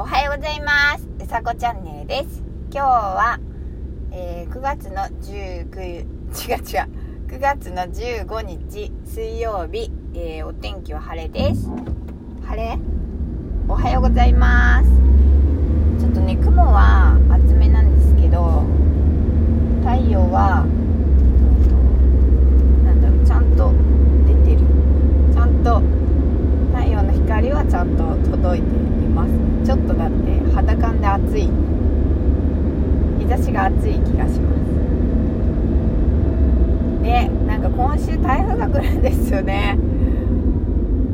おはようございます。うさこチャンネルです。今日は、えー、9月の19違う違う。9月の15日水曜日、えー、お天気は晴れです。晴れ？おはようございます。ちょっとね雲は厚めなんですけど太陽はなんだろうちゃんと出てるちゃんと太陽の光はちゃんと届いていますちょっとだって肌感で暑い日差しが暑い気がしますでなんか今週台風が来るんですよね。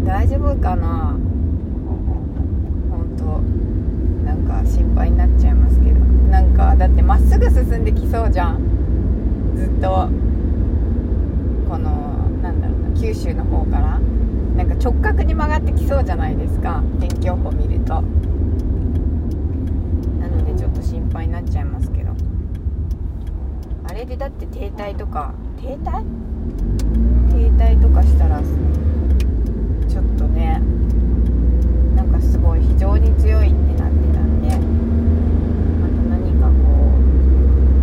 大丈夫かな？本当。なんか心配になっちゃいますけど。なんかだってまっすぐ進んできそうじゃん。ずっと。このなんだろうな九州の方から。なんか直角に曲がってきそうじゃないですか。天気予報見ると。なのでちょっと心配になっちゃいますけど。あれでだって停滞とか。停滞？停滞とかしたらちょっとねなんかすごい非常に強いんでなってたんでまた何かこ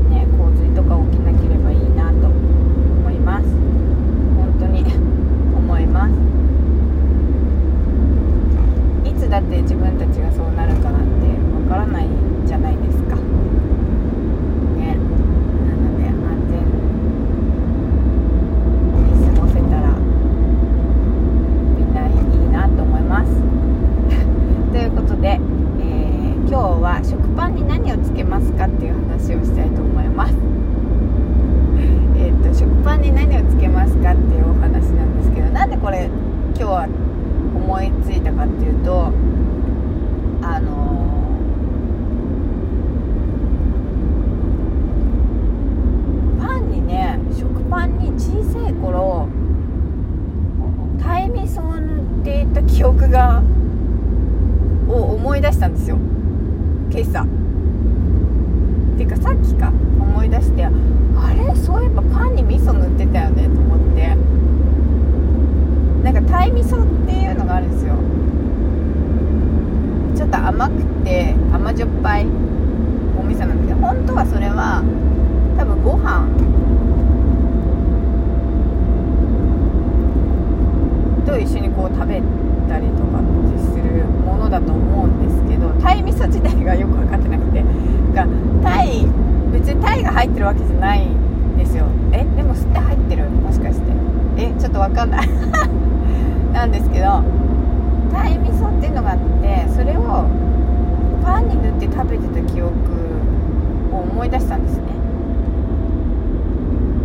うね洪水とか起きなければいいなと思います本当に思いますいつだって自分たちがそうなるかなんてわからないじゃないですかねなので安全に過ごせたらみんないいなと思いますということで、えー、今日は食パンに何をつけますかっていう話をしたいと思いますえっと食パンに何をつけますかっていうお話なんですけどなんでこれ今日は思いついたかっていうとあの、パンにね食パンに小さい頃鯛味噌を塗っていた記憶がを思い出したんですよ。今朝。ていうかさっきか。思い出してあれ？そういえばパンに味噌塗ってたよね？と思ってなんか鯛味噌っていうのがあるんですよちょっと甘くて甘じょっぱいお味噌なんですけど本当はそれは多分ご飯と一緒にこう食べたりとかするものだと思うんですけど鯛味噌自体がよく分かってなくてが鯛別に鯛が入ってるわけじゃないんですよ。えでも吸って入ってる？もしかして。えちょっと分かんない。なんですけど鯛味噌っていうのがあってそれをパンに塗って食べてた記憶を思い出したんですね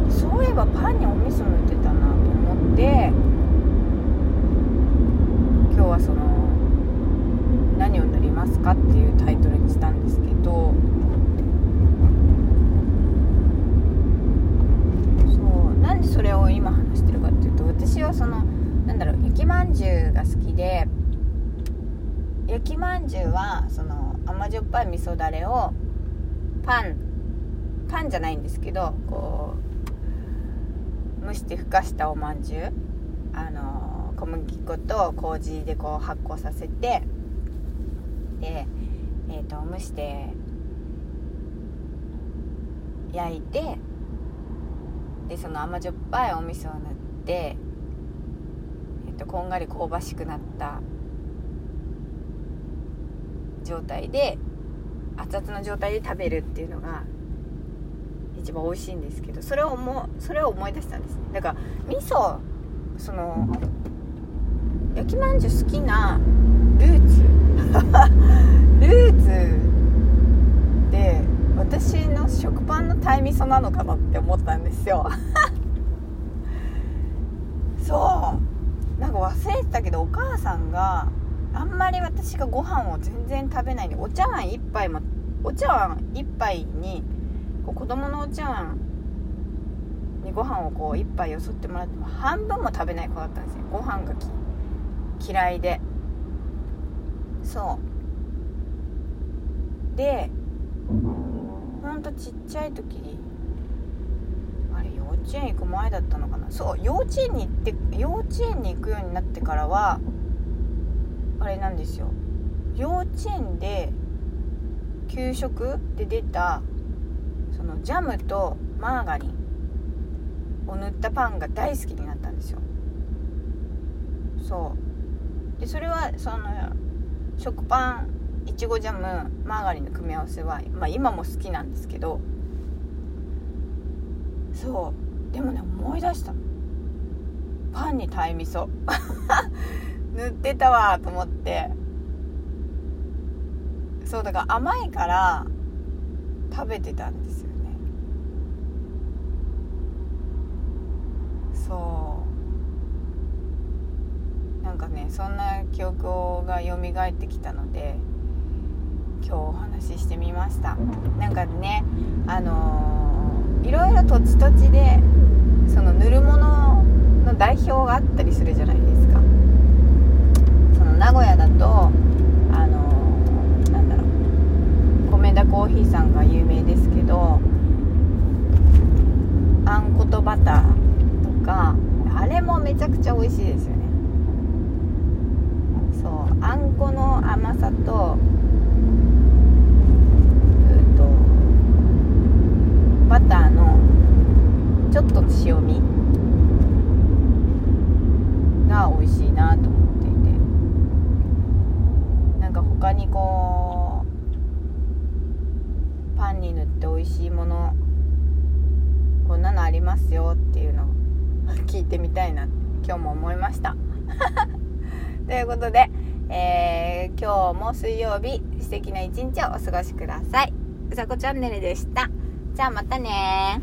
そういえばパンにお味噌塗ってたなと思って今日はその何を塗りますかっていうタイトルにしたんですけどそうなんでそれを今話してるかっていうと私はそのなんだろう焼きまんじゅうが好きで焼きまんじゅうはその甘じょっぱい味噌だれをパンパンじゃないんですけどこう蒸してふかしたおまんじゅうあの小麦粉と麹でこう発酵させてで、えーと、蒸して焼いてでその甘じょっぱいお味噌を塗ってとこんがり香ばしくなった状態で熱々の状態で食べるっていうのが一番美味しいんですけどそれを思それを思い出したんです。だから味噌その焼きまんじゅう好きなルーツ ルーツで私の食パンの鯛味噌なのかなって思ったんですよ。そう。なんか忘れてたけどお母さんがあんまり私がご飯を全然食べないでお茶碗1杯もお茶碗1杯に子供のお茶碗にご飯をこう1杯よそってもらっても半分も食べない子だったんですよ。ご飯が嫌いで。そう。でほんとちっちゃい時あれ幼稚園行く前だったのかな。そう幼稚園に行って幼稚園に行くようになってからはあれなんですよ。幼稚園で給食で出たそのジャムとマーガリンを塗ったパンが大好きになったんですよ。そう。でそれはその食パンいちごジャムマーガリンの組み合わせは、まあ、今も好きなんですけどそう。でもね思い出した。パンに鯛味噌。塗ってたわと思って。そうだから甘いから食べてたんですよね。そう。なんかねそんな記憶が蘇ってきたので今日お話ししてみました。なんかねあのー、いろいろ土地土地でその塗るものの代表があったりするじゃないですか。とあの、なんだろう。米田コーヒーさんが有名ですけどあんことバターとかあれもめちゃくちゃ美味しいですよね。そうあんこの甘さとバターのちょっと塩味が美味しいなと思っていてなんか他にこうパンに塗って美味しいものこんなのありますよっていうのを 聞いてみたいな今日も思いました。ということで、えー、今日も水曜日素敵な一日をお過ごしください。うさこチャンネルでした。じゃあまたね